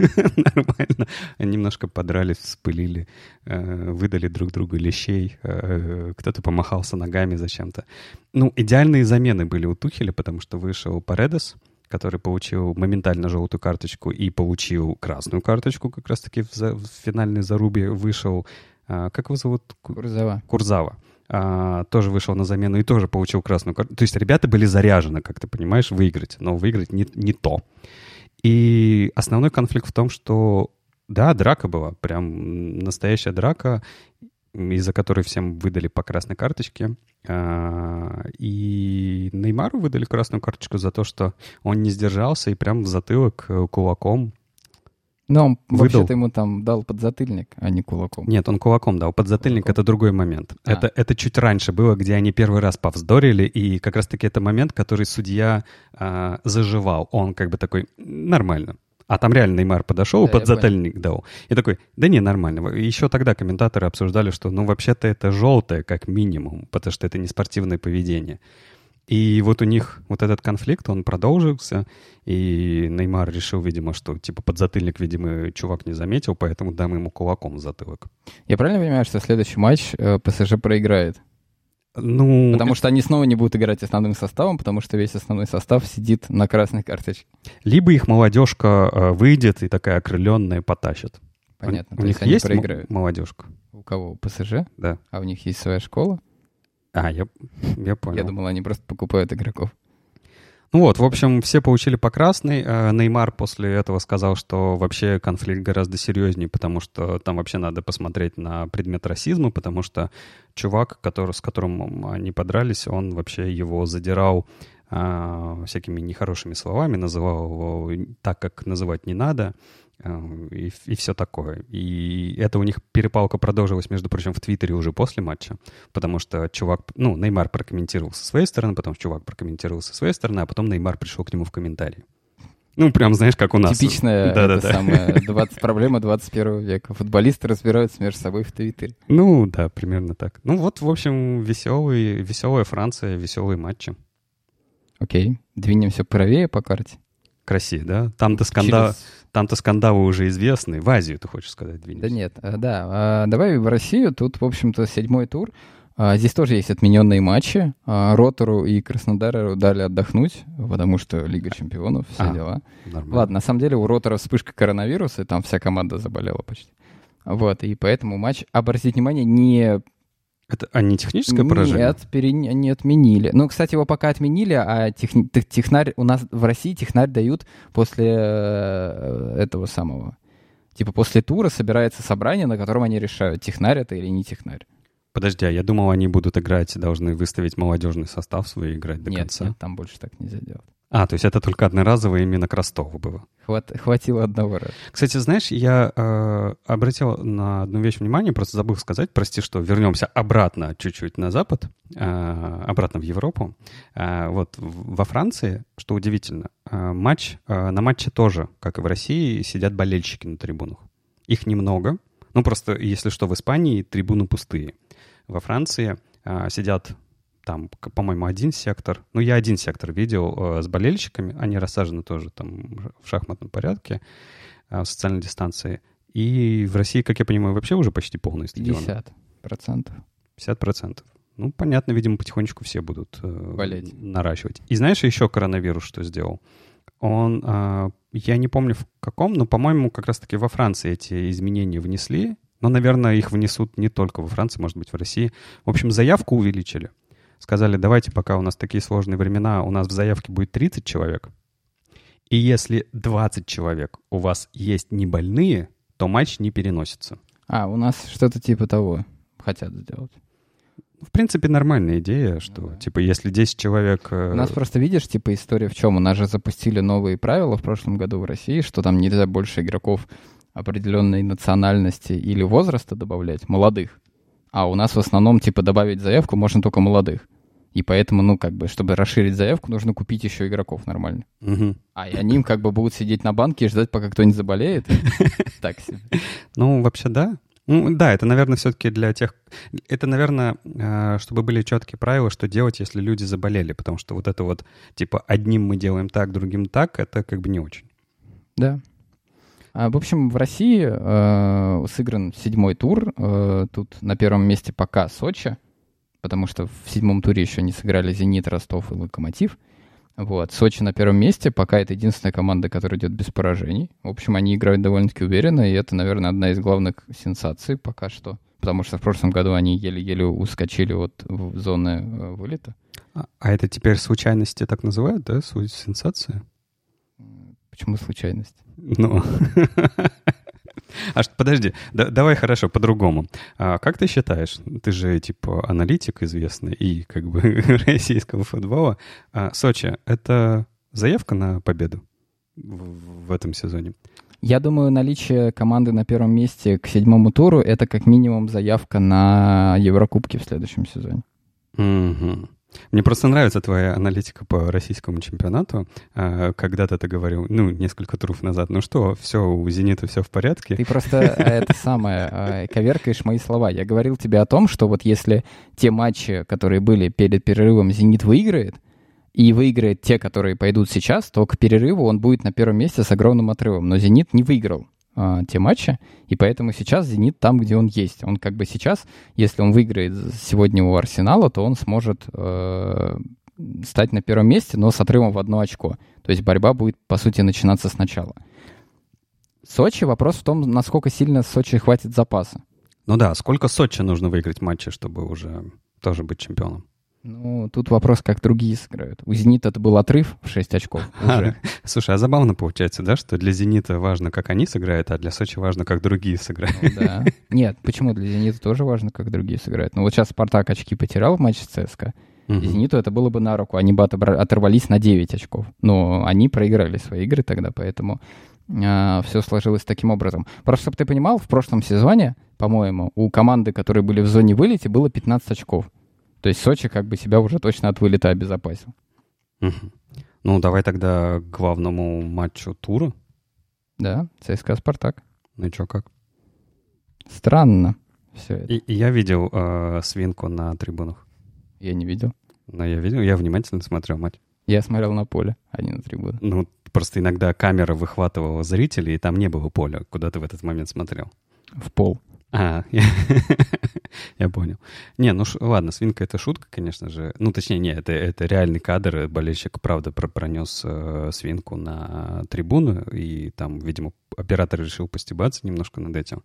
Нормально. Они немножко подрались, вспылили, э, выдали друг другу лещей. э, Кто-то помахался ногами зачем-то. Ну, идеальные замены были у Тухеля, потому что вышел Паредес, который получил моментально желтую карточку и получил красную карточку как раз-таки в, за- в финальной зарубе. Вышел, э, как его зовут? Курзова. Курзава. а, тоже вышел на замену и тоже получил красную карту. То есть ребята были заряжены, как ты понимаешь, выиграть, но выиграть не, не то. И основной конфликт в том, что да, драка была, прям настоящая драка, из-за которой всем выдали по красной карточке. А, И Неймару выдали красную карточку за то, что он не сдержался и прям в затылок э, кулаком Но он Выдал. вообще-то ему там дал подзатыльник, а не кулаком. Нет, он кулаком дал. Подзатыльник Кулаком. это другой момент. А. Это, это чуть раньше было, где они первый раз повздорили, и как раз-таки это момент, который судья а, заживал. Он как бы такой, нормально. А там реально Неймар подошел, Да, я подзатыльник дал. И такой, да не, нормально. Еще тогда комментаторы обсуждали, что ну вообще-то это желтое как минимум, потому что это не спортивное поведение. И вот у них вот этот конфликт, он продолжился, и Неймар решил, видимо, что типа подзатыльник, видимо, чувак не заметил, поэтому дам ему кулаком в затылок. Я правильно понимаю, что следующий матч э, ПСЖ проиграет? Ну, Потому что они снова не будут играть основным составом, потому что весь основной состав сидит на красной карточке. либо их молодежка э, выйдет и такая окрыленная потащит. Понятно. У, то у есть них они есть проиграют. молодежка? У кого? У ПСЖ? Да. А у них есть своя школа? А, я, я понял. Я думал, они просто покупают игроков. Ну вот, в общем, все получили по красной. Э, Неймар после этого сказал, что вообще конфликт гораздо серьезнее, потому что там вообще надо посмотреть на предмет расизма, потому что чувак, который, с которым они подрались, он вообще его задирал а, всякими нехорошими словами, называл его так, как называть не надо, и, и все такое. И это у них перепалка продолжилась, между прочим, в Твиттере уже после матча, потому что чувак, ну, Неймар прокомментировал со своей стороны, потом чувак прокомментировал со своей стороны, а потом Неймар пришел к нему в комментарии. Ну, прям, знаешь, как у нас. Типичная это Да-да-да. самая 20, проблема 21 века. Футболисты разбираются между собой в Твиттере. Ну, да, примерно так. Ну, вот, в общем, веселый, веселая Франция, веселые матчи. Окей. Двинемся правее по карте. К России, да? Там-то, скандал, Через- там-то скандалы уже известны. В Азию, ты хочешь сказать, двинемся? Да нет, а, да. а, Давай в Россию. Тут, в общем-то, седьмой тур. А, Здесь тоже есть отмененные матчи. Ротору и Краснодару дали отдохнуть, потому что Лига чемпионов, все А. дела. Нормально. Ладно, на самом деле у Ротора вспышка коронавируса, и там вся команда заболела почти. Вот, и поэтому матч, обратите внимание, не, Это а не техническое поражение? нет, пере- не отменили. Ну, кстати, его пока отменили, а техни- тех- технарь, у нас в России технарь дают после э, этого самого. Типа после тура собирается собрание, на котором они решают, технарь это или не технарь. Подожди, а я думал, они будут играть, должны выставить молодежный состав свой и играть до нет, конца. нет, там больше так нельзя делать. А, то есть это только одноразово именно к Ростову было. Хват- хватило одного раза. Кстати, знаешь, я э, обратил на одну вещь внимание, просто забыл сказать, прости, что вернемся обратно чуть-чуть на запад, э, обратно в Европу. Э, вот во Франции, что удивительно, э, матч, э, на матче тоже, как и в России, сидят болельщики на трибунах. Их немного, ну просто, если что, в Испании трибуны пустые. Во Франции э, сидят там, по-моему, один сектор. Ну, я один сектор видел э, с болельщиками. Они рассажены тоже там в шахматном порядке, э, в социальной дистанции. И в России, как я понимаю, вообще уже почти полный стадион. 50 процентов. 50%. Ну, понятно, видимо, потихонечку все будут э, Болеть. наращивать. И знаешь, еще коронавирус что сделал? Он, э, я не помню в каком, но, по-моему, как раз-таки во Франции эти изменения внесли. Но, наверное, их внесут не только во Франции, может быть, в России. В общем, заявку увеличили. Сказали, давайте, пока у нас такие сложные времена, у нас в заявке будет 30 человек. И если 20 человек у вас есть не больные, то матч не переносится. А, у нас что-то типа того хотят сделать. В принципе, нормальная идея, что, Ну да. типа, если 10 человек... э, У нас просто, видишь, типа история в чем? У нас же запустили новые правила в прошлом году в России, что там нельзя больше игроков определенной национальности или возраста добавлять, молодых. А у нас в основном, типа, добавить заявку можно только молодых. И поэтому, ну, как бы, чтобы расширить заявку, нужно купить еще игроков нормально. мгм. А и они как бы будут сидеть на банке и ждать, пока кто-нибудь заболеет. Так себе. Ну, вообще, да. Ну, да, это, наверное, все-таки для тех... Это, наверное, э, чтобы были четкие правила, что делать, если люди заболели. Потому что вот это вот, типа, одним мы делаем так, другим так, это как бы не очень. Да. А, в общем, в России э, сыгран седьмой тур. Э, тут на первом месте пока Сочи, потому что в седьмом туре еще не сыграли «Зенит», «Ростов» и «Локомотив». Вот. Сочи на первом месте. Пока это единственная команда, которая идет без поражений. В общем, они играют довольно-таки уверенно, и это, наверное, одна из главных сенсаций пока что. Потому что в прошлом году они еле-еле ускочили от в зоны э, вылета. А, а это теперь случайности так называют, да? Сенсация? Почему случайность? Ну... А что, подожди, да- давай хорошо, по-другому. А как ты считаешь, ты же типа аналитик известный и как бы российского футбола, а Сочи — это заявка на победу в, в этом сезоне? Я думаю, наличие команды на первом месте к седьмому туру — это как минимум заявка на Еврокубки в следующем сезоне. Мгм. Мне просто нравится твоя аналитика по российскому чемпионату. А, Когда-то ты говорил, ну, несколько туров назад, ну что, все, у «Зенита» все в порядке. Ты просто э, это самое э, коверкаешь мои слова. Я говорил тебе о том, что вот если те матчи, которые были перед перерывом, «Зенит» выиграет, и выиграет те, которые пойдут сейчас, то к перерыву он будет на первом месте с огромным отрывом. Но «Зенит» не выиграл э, те матчи, и поэтому сейчас «Зенит» там, где он есть. Он как бы сейчас, если он выиграет сегодня у «Арсенала», то он сможет э, стать на первом месте, но с отрывом в одно очко. То есть борьба будет, по сути, начинаться сначала. Сочи, вопрос в том, насколько сильно Сочи хватит запаса. Ну да, сколько Сочи нужно выиграть матчи, чтобы уже тоже быть чемпионом? Ну, тут вопрос, как другие сыграют. У «Зенита» это был отрыв в 6 очков уже. Слушай, а забавно получается, да, что для «Зенита» важно, как они сыграют, а для Сочи важно, как другие сыграют. Ну, да. Нет, почему? Для «Зенита» тоже важно, как другие сыграют. Ну вот сейчас «Спартак» очки потерял в матче с ЦСКА, и «Зениту» это было бы на руку. Они бы оторвались на 9 очков. Но они проиграли свои игры тогда, поэтому а, все сложилось таким образом. Просто, чтобы ты понимал, в прошлом сезоне, по-моему, у команды, которые были в зоне вылета, было 15 очков. То есть Сочи как бы себя уже точно от вылета обезопасил. Угу. Ну, давай тогда к главному матчу тура. Да, ЦСКА «Спартак». Ну и что, как? Странно все это. И, и я видел э, свинку на трибунах. Я не видел. Но я видел, я внимательно смотрел матч. Я смотрел на поле, а не на трибунах. Ну, просто иногда камера выхватывала зрителей, и там не было поля. Куда ты в этот момент смотрел? В пол. А, я понял. Не, ну ш, ладно, свинка это шутка, конечно же. Ну, точнее, не, это, это реальный кадр. Болельщик, правда, про пронес э, свинку на трибуну, и там, видимо, оператор решил постебаться немножко над этим.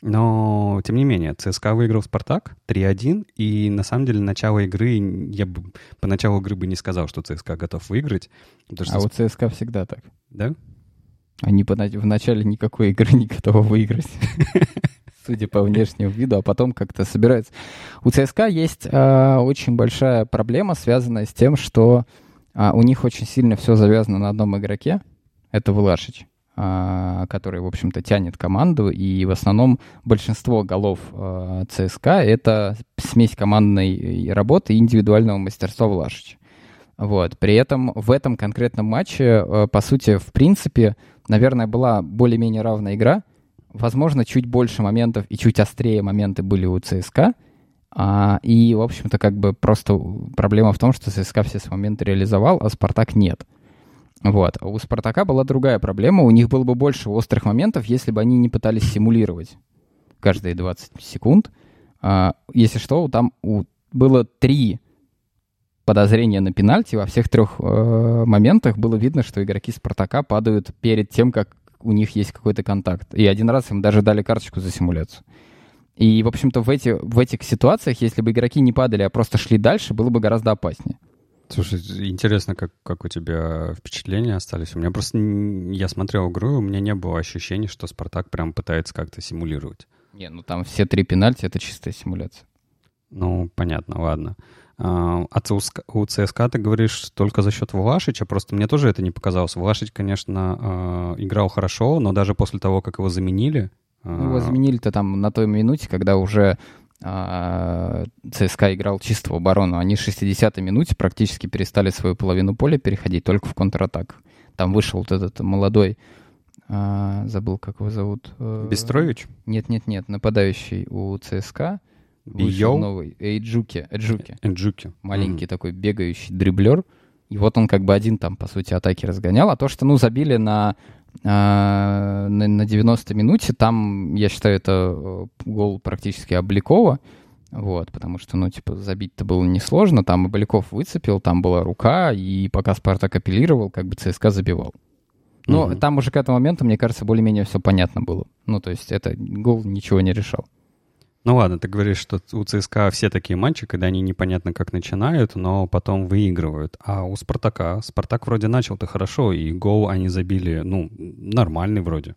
Но, тем не менее, ЦСКА выиграл «Спартак» 3-1, и, на самом деле, начало игры, я бы по началу игры бы не сказал, что ЦСКА готов выиграть. Что... А у ЦСКА всегда так. Да? Они в начале никакой игры не готовы выиграть. судя по внешнему виду, а потом как-то собирается. У ЦСКА есть э, очень большая проблема, связанная с тем, что э, у них очень сильно все завязано на одном игроке. Это Влашич, э, который, в общем-то, тянет команду. И в основном большинство голов э, ЦСКА — это смесь командной работы и индивидуального мастерства Влашича. Вот. При этом в этом конкретном матче, э, по сути, в принципе, наверное, была более-менее равная игра — Возможно, чуть больше моментов и чуть острее моменты были у ЦСКА. А, и, в общем-то, как бы просто проблема в том, что ЦСКА все свои моменты реализовал, а Спартак нет. Вот. У Спартака была другая проблема. У них было бы больше острых моментов, если бы они не пытались симулировать каждые 20 секунд. А, если что, там у, было три подозрения на пенальти. Во всех трех э, моментах было видно, что игроки Спартака падают перед тем, как у них есть какой-то контакт. И один раз им даже дали карточку за симуляцию. И, в общем-то, в, эти, в этих ситуациях, если бы игроки не падали, а просто шли дальше, было бы гораздо опаснее. Слушай, интересно, как, как у тебя впечатления остались. У меня просто... Я смотрел игру, у меня не было ощущения, что Спартак прям пытается как-то симулировать. Не, ну там все три пенальти — это чистая симуляция. Ну, понятно, ладно. А, а у ЦСКА ты говоришь только за счет Влашича, просто мне тоже это не показалось. Влашич, конечно, а, играл хорошо, но даже после того, как его заменили... Ну, его заменили-то там на той минуте, когда уже ЦСКА играл чисто в оборону. Они в 60-й минуте практически перестали свою половину поля переходить только в контратак. Там вышел вот этот молодой, забыл, как его зовут. Э, Бестрович? Нет-нет-нет, нападающий у ЦСКА. Вышел новый. Эйджуки. Эджуки. Эджуки. Маленький mm. такой бегающий дриблер. И вот он как бы один там, по сути, атаки разгонял. А то, что, ну, забили на, на, на 90 минуте, там, я считаю, это э, гол практически Обликова. Вот, потому что, ну, типа, забить-то было несложно. Там Обликов выцепил, там была рука, и пока Спартак апеллировал, как бы ЦСКА забивал. Но угу. там уже к этому моменту, мне кажется, более-менее все понятно было. Ну, то есть это гол ничего не решал. Ну ладно, ты говоришь, что у ЦСКА все такие матчи, когда они непонятно как начинают, но потом выигрывают. А у Спартака, Спартак вроде начал-то хорошо, и гол они забили, ну, нормальный вроде.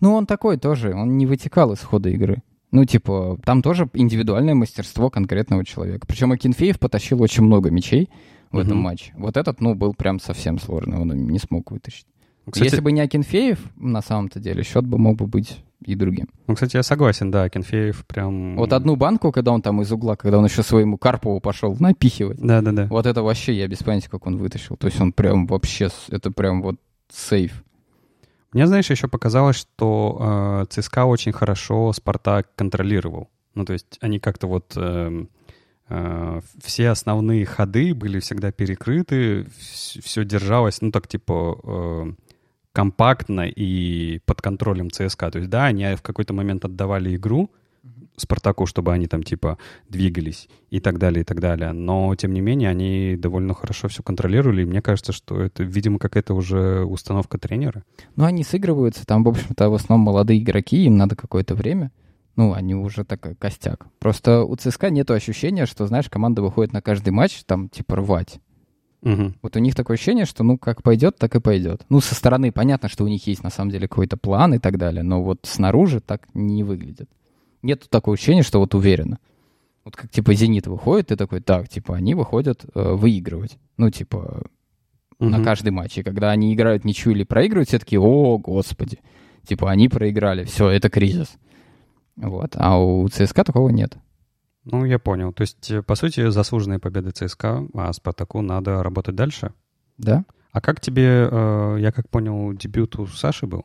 Ну, он такой тоже, он не вытекал из хода игры. Ну, типа, там тоже индивидуальное мастерство конкретного человека. Причем Акинфеев потащил очень много мячей в угу. этом матче. Вот этот, ну, был прям совсем сложный, он не смог вытащить. Кстати... Если бы не Акинфеев, на самом-то деле, счет бы мог бы быть и другим. Ну, кстати, я согласен, да, Кенфеев прям... Вот одну банку, когда он там из угла, когда он еще своему Карпову пошел напихивать. Да-да-да. Вот это вообще, я без понятия, как он вытащил. То есть он прям вообще, это прям вот сейф. Мне, знаешь, еще показалось, что э, ЦСКА очень хорошо Спартак контролировал. Ну, то есть они как-то вот... Э, э, все основные ходы были всегда перекрыты, все держалось, ну, так типа... Э, компактно и под контролем ЦСКА. То есть, да, они в какой-то момент отдавали игру Спартаку, чтобы они там типа двигались и так далее, и так далее. Но, тем не менее, они довольно хорошо все контролировали, и мне кажется, что это, видимо, какая-то уже установка тренера. Ну, они сыгрываются, там, в общем-то, в основном молодые игроки, им надо какое-то время. Ну, они уже такой костяк. Просто у ЦСКА нет ощущения, что, знаешь, команда выходит на каждый матч, там, типа, рвать. Угу. Вот у них такое ощущение, что ну как пойдет, так и пойдет. Ну, со стороны понятно, что у них есть на самом деле какой-то план и так далее, но вот снаружи так не выглядит. Нет такого ощущения, что вот уверенно. Вот как типа Зенит выходит, ты такой, так, типа они выходят э, выигрывать. Ну, типа Мгм. на каждый матч. И когда они играют ничью или проигрывают, все такие, о, господи. Типа они проиграли, все, это кризис. Вот. А у ЦСКА такого нет. Ну, я понял. То есть, э, по сути, заслуженные победы ЦСКА, а Спартаку надо работать дальше. Да? А как тебе, э, я как понял, дебют у Саши был?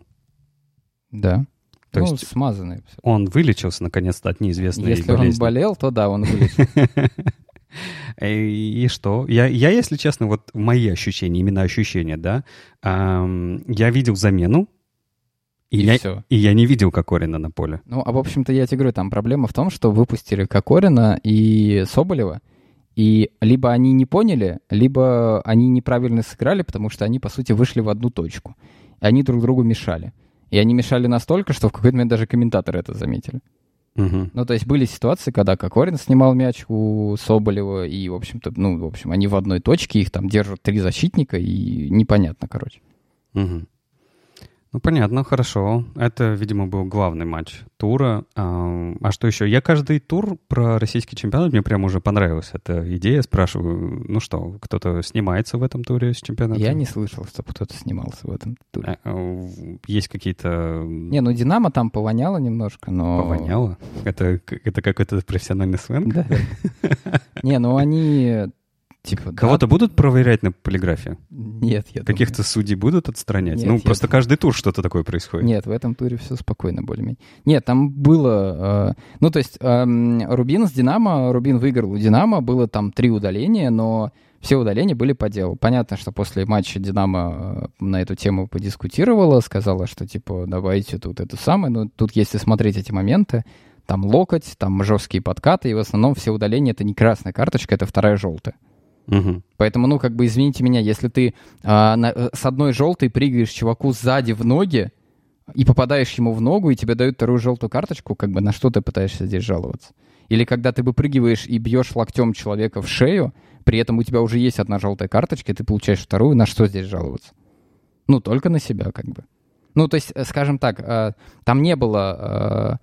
Да. То ну, есть смазанный. всё. он вылечился наконец-то от неизвестной Если он болезни. болел, то да, он вылечил. И, и что? Я, я, если честно, вот мои ощущения, именно ощущения, да, я видел замену, и, И я, всё. и я не видел Кокорина на поле. Ну, а в общем-то, я тебе говорю, там проблема в том, что выпустили Кокорина и Соболева, и либо они не поняли, либо они неправильно сыграли, потому что они, по сути, вышли в одну точку. И они друг другу мешали. И они мешали настолько, что в какой-то момент даже комментаторы это заметили. Мгм. Ну, то есть были ситуации, когда Кокорин снимал мяч у Соболева, и, в общем-то, ну, в общем, они в одной точке, их там держат три защитника, и непонятно, короче. Мгм. Ну, понятно, хорошо. Это, видимо, был главный матч тура. А, а что еще? Я каждый тур про российский чемпионат, мне прям уже понравилась эта идея. Спрашиваю, ну что, кто-то снимается в этом туре с чемпионата? Я не слышал, чтобы кто-то снимался в этом туре. А, а, Есть какие-то... Не, ну Динамо там повоняло немножко, но... Повоняло? Это, это какой-то профессиональный сленг? Да. Не, ну они типа... да, Кого-то будут проверять на полиграфе? Нет, я думаю. Каких-то судей будут отстранять? Нет, ну, просто каждый тур что-то такое происходит. Нет, в этом туре все спокойно более-менее. Нет, там было... э, ну, то есть эм, Рубин с Динамо, Рубин выиграл у Динамо, было там три удаления, но все удаления были по делу. Понятно, что после матча Динамо э, на эту тему подискутировала, сказала, что типа давайте тут это самое. Но тут, если смотреть эти моменты, там локоть, там жесткие подкаты, и в основном все удаления это не красная карточка, это вторая желтая. Мгм. Поэтому, ну, как бы, извините меня, если ты а, на- э, с одной желтой прыгаешь чуваку сзади в ноги и попадаешь ему в ногу, и тебе дают вторую желтую карточку, как бы на что ты пытаешься здесь жаловаться? Или когда ты выпрыгиваешь и бьешь локтем человека в шею, при этом у тебя уже есть одна желтая карточка, и ты получаешь вторую, на что здесь жаловаться? Ну, только на себя, как бы. Ну, то есть, э, скажем так, э, там не было...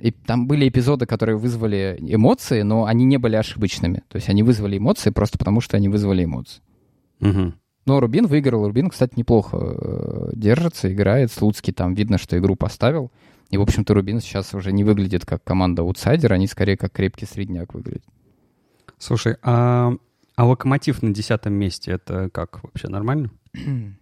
и там были эпизоды, которые вызвали эмоции, но они не были ошибочными. То есть они вызвали эмоции просто потому, что они вызвали эмоции. Мгм. Но Рубин выиграл. Рубин, кстати, неплохо э, держится, играет. Слуцкий там видно, что игру поставил. И, в общем-то, Рубин сейчас уже не выглядит как команда аутсайдер, они скорее как крепкий средняк выглядят. Слушай, а, а локомотив на десятом месте это как вообще нормально?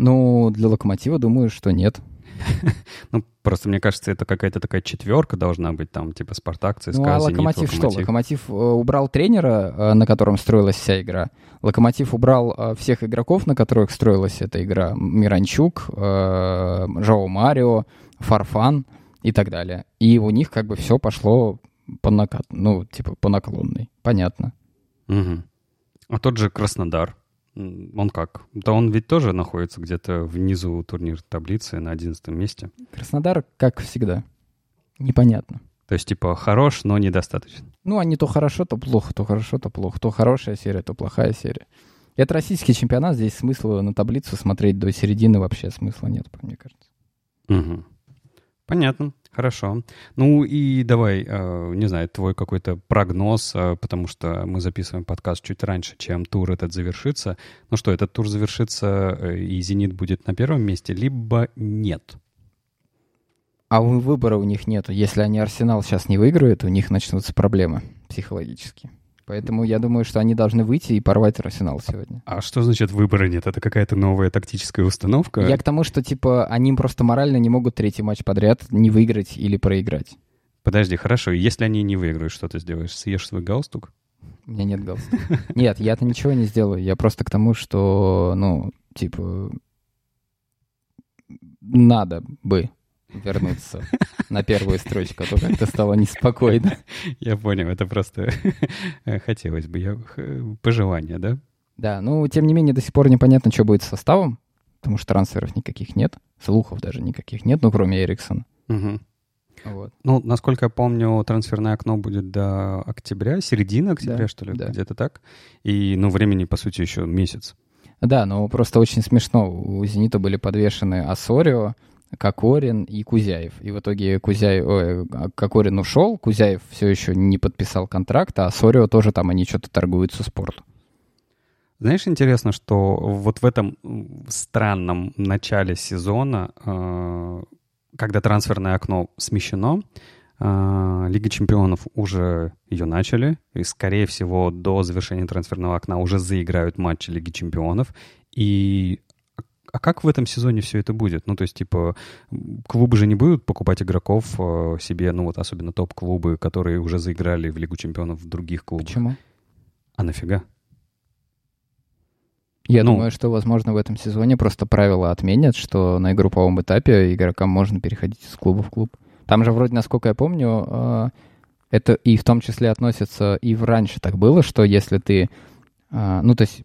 Ну, для Локомотива, думаю, что нет. Ну, просто мне кажется, это какая-то такая четверка должна быть, там, типа Спартак, ЦСКА, ну, а Зенит, Локомотив, что? Локомотив э, убрал тренера, э, на котором строилась вся игра. Локомотив убрал э, всех игроков, на которых строилась эта игра. Миранчук, э, Жоу Марио, Фарфан и так далее. И у них как бы все пошло по накат, ну, типа по наклонной. Понятно. Мгм. А тот же Краснодар, он как? Да он ведь тоже находится где-то внизу турнир таблицы на одиннадцатом месте. Краснодар, как всегда, непонятно. То есть, типа, хорош, но недостаточно. Ну, они то хорошо, то плохо, то хорошо, то плохо. То хорошая серия, то плохая серия. Это российский чемпионат, здесь смысла на таблицу смотреть до середины вообще смысла нет, мне кажется. Мгм. Понятно, хорошо. Ну и давай, э, не знаю, твой какой-то прогноз, э, потому что мы записываем подкаст чуть раньше, чем тур этот завершится. Ну что, этот тур завершится, э, и «Зенит» будет на первом месте, либо нет? А выбора у них нету. Если они Арсенал сейчас не выиграют, у них начнутся проблемы психологические. Поэтому я думаю, что они должны выйти и порвать Арсенал сегодня. А что значит выбора нет? Это какая-то новая тактическая установка? Я к тому, что, типа, они просто морально не могут третий матч подряд не выиграть или проиграть. Подожди, хорошо, если они не выиграют, что ты сделаешь? Съешь свой галстук? У меня нет галстука. Нет, я-то ничего не сделаю. Я просто к тому, что, ну, типа... надо бы вернуться на первую строчку, а то как-то стало неспокойно. Я понял, это просто хотелось бы, я... пожелание, да? Да, ну, тем не менее, до сих пор непонятно, что будет с составом, потому что трансферов никаких нет, слухов даже никаких нет, ну, кроме Эриксона. Угу. Вот. Ну, насколько я помню, трансферное окно будет до октября, середины октября, Да, что ли, да. где-то так. И, ну, времени, по сути, еще месяц. Да, но просто очень смешно. У «Зенита» были подвешены Асорио, Кокорин и Кузяев. И в итоге Кузяев, ой, а Кокорин ушел, Кузяев все еще не подписал контракт, а Асорио тоже там они что-то торгуются спорту. Знаешь, интересно, что вот в этом странном начале сезона, э, когда трансферное окно смещено, э, Лига чемпионов уже ее начали, и, скорее всего, до завершения трансферного окна уже заиграют матчи Лиги чемпионов. И а как в этом сезоне все это будет? Ну, то есть, типа, клубы же не будут покупать игроков э, себе, ну, вот особенно топ-клубы, которые уже заиграли в Лигу чемпионов в других клубах. Почему? А нафига? Я Ну. думаю, что, возможно, в этом сезоне просто правила отменят, что на групповом этапе игрокам можно переходить из клуба в клуб. Там же вроде, насколько я помню, э, это и в том числе относится, и в раньше так было, что если ты, э, ну, то есть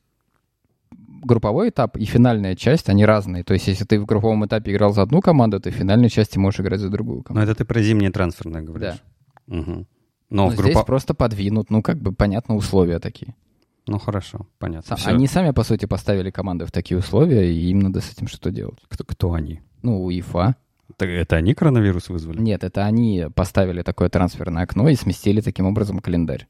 групповой этап и финальная часть, они разные. То есть если ты в групповом этапе играл за одну команду, то в финальной части можешь играть за другую Ну, команду. это ты про зимнее трансферное говоришь. Мгм. Но Но в здесь группа... просто подвинут, ну, как бы, понятно, условия такие. Ну, хорошо, понятно. Всё. Они сами, по сути, поставили команды в такие условия, и им надо с этим что-то делать. Кто, кто они? Ну, УЕФА. Так это они коронавирус вызвали? Нет, это они поставили такое трансферное окно и сместили таким образом календарь.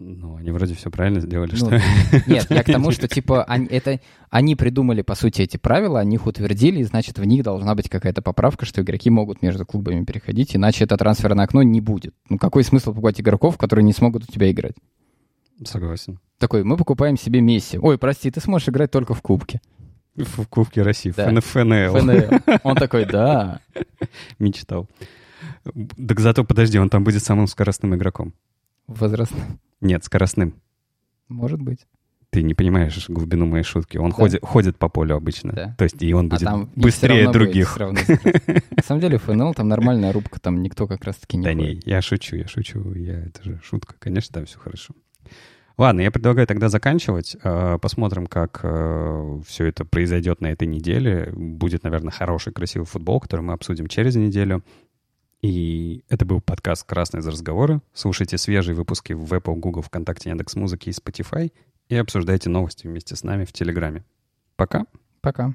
Ну, они вроде все правильно сделали, Ну, что... Нет, я к тому, что типа они, это, они придумали, по сути, эти правила, они их утвердили, и значит, в них должна быть какая-то поправка, что игроки могут между клубами переходить, иначе это трансферное окно не будет. Ну, какой смысл покупать игроков, которые не смогут у тебя играть? Согласен. Такой, мы покупаем себе Месси. Ой, прости, ты сможешь играть только в кубке. В Кубке России, Да. в ФНЛ. ФНЛ. Он такой, да. Мечтал. Так зато, подожди, он там будет самым скоростным игроком. Возрастно. Нет, скоростным. Может быть. Ты не понимаешь глубину моей шутки. Он Да. ходит, ходит по полю обычно. Да. То есть и он А будет там и всё быстрее будет других. скорость. На самом деле ФНЛ там нормальная рубка, там никто как раз-таки не Да ходит. не, я шучу, я шучу. Я, это же шутка. Конечно, там все хорошо. Ладно, я предлагаю тогда заканчивать. Э, Посмотрим, как все это произойдет на этой неделе. Будет, наверное, хороший, красивый футбол, который мы обсудим через неделю. И это был подкаст «Красные за разговоры». Слушайте свежие выпуски в Apple, Google, ВКонтакте, Яндекс.Музыке и Spotify и обсуждайте новости вместе с нами в Телеграме. Пока. Пока.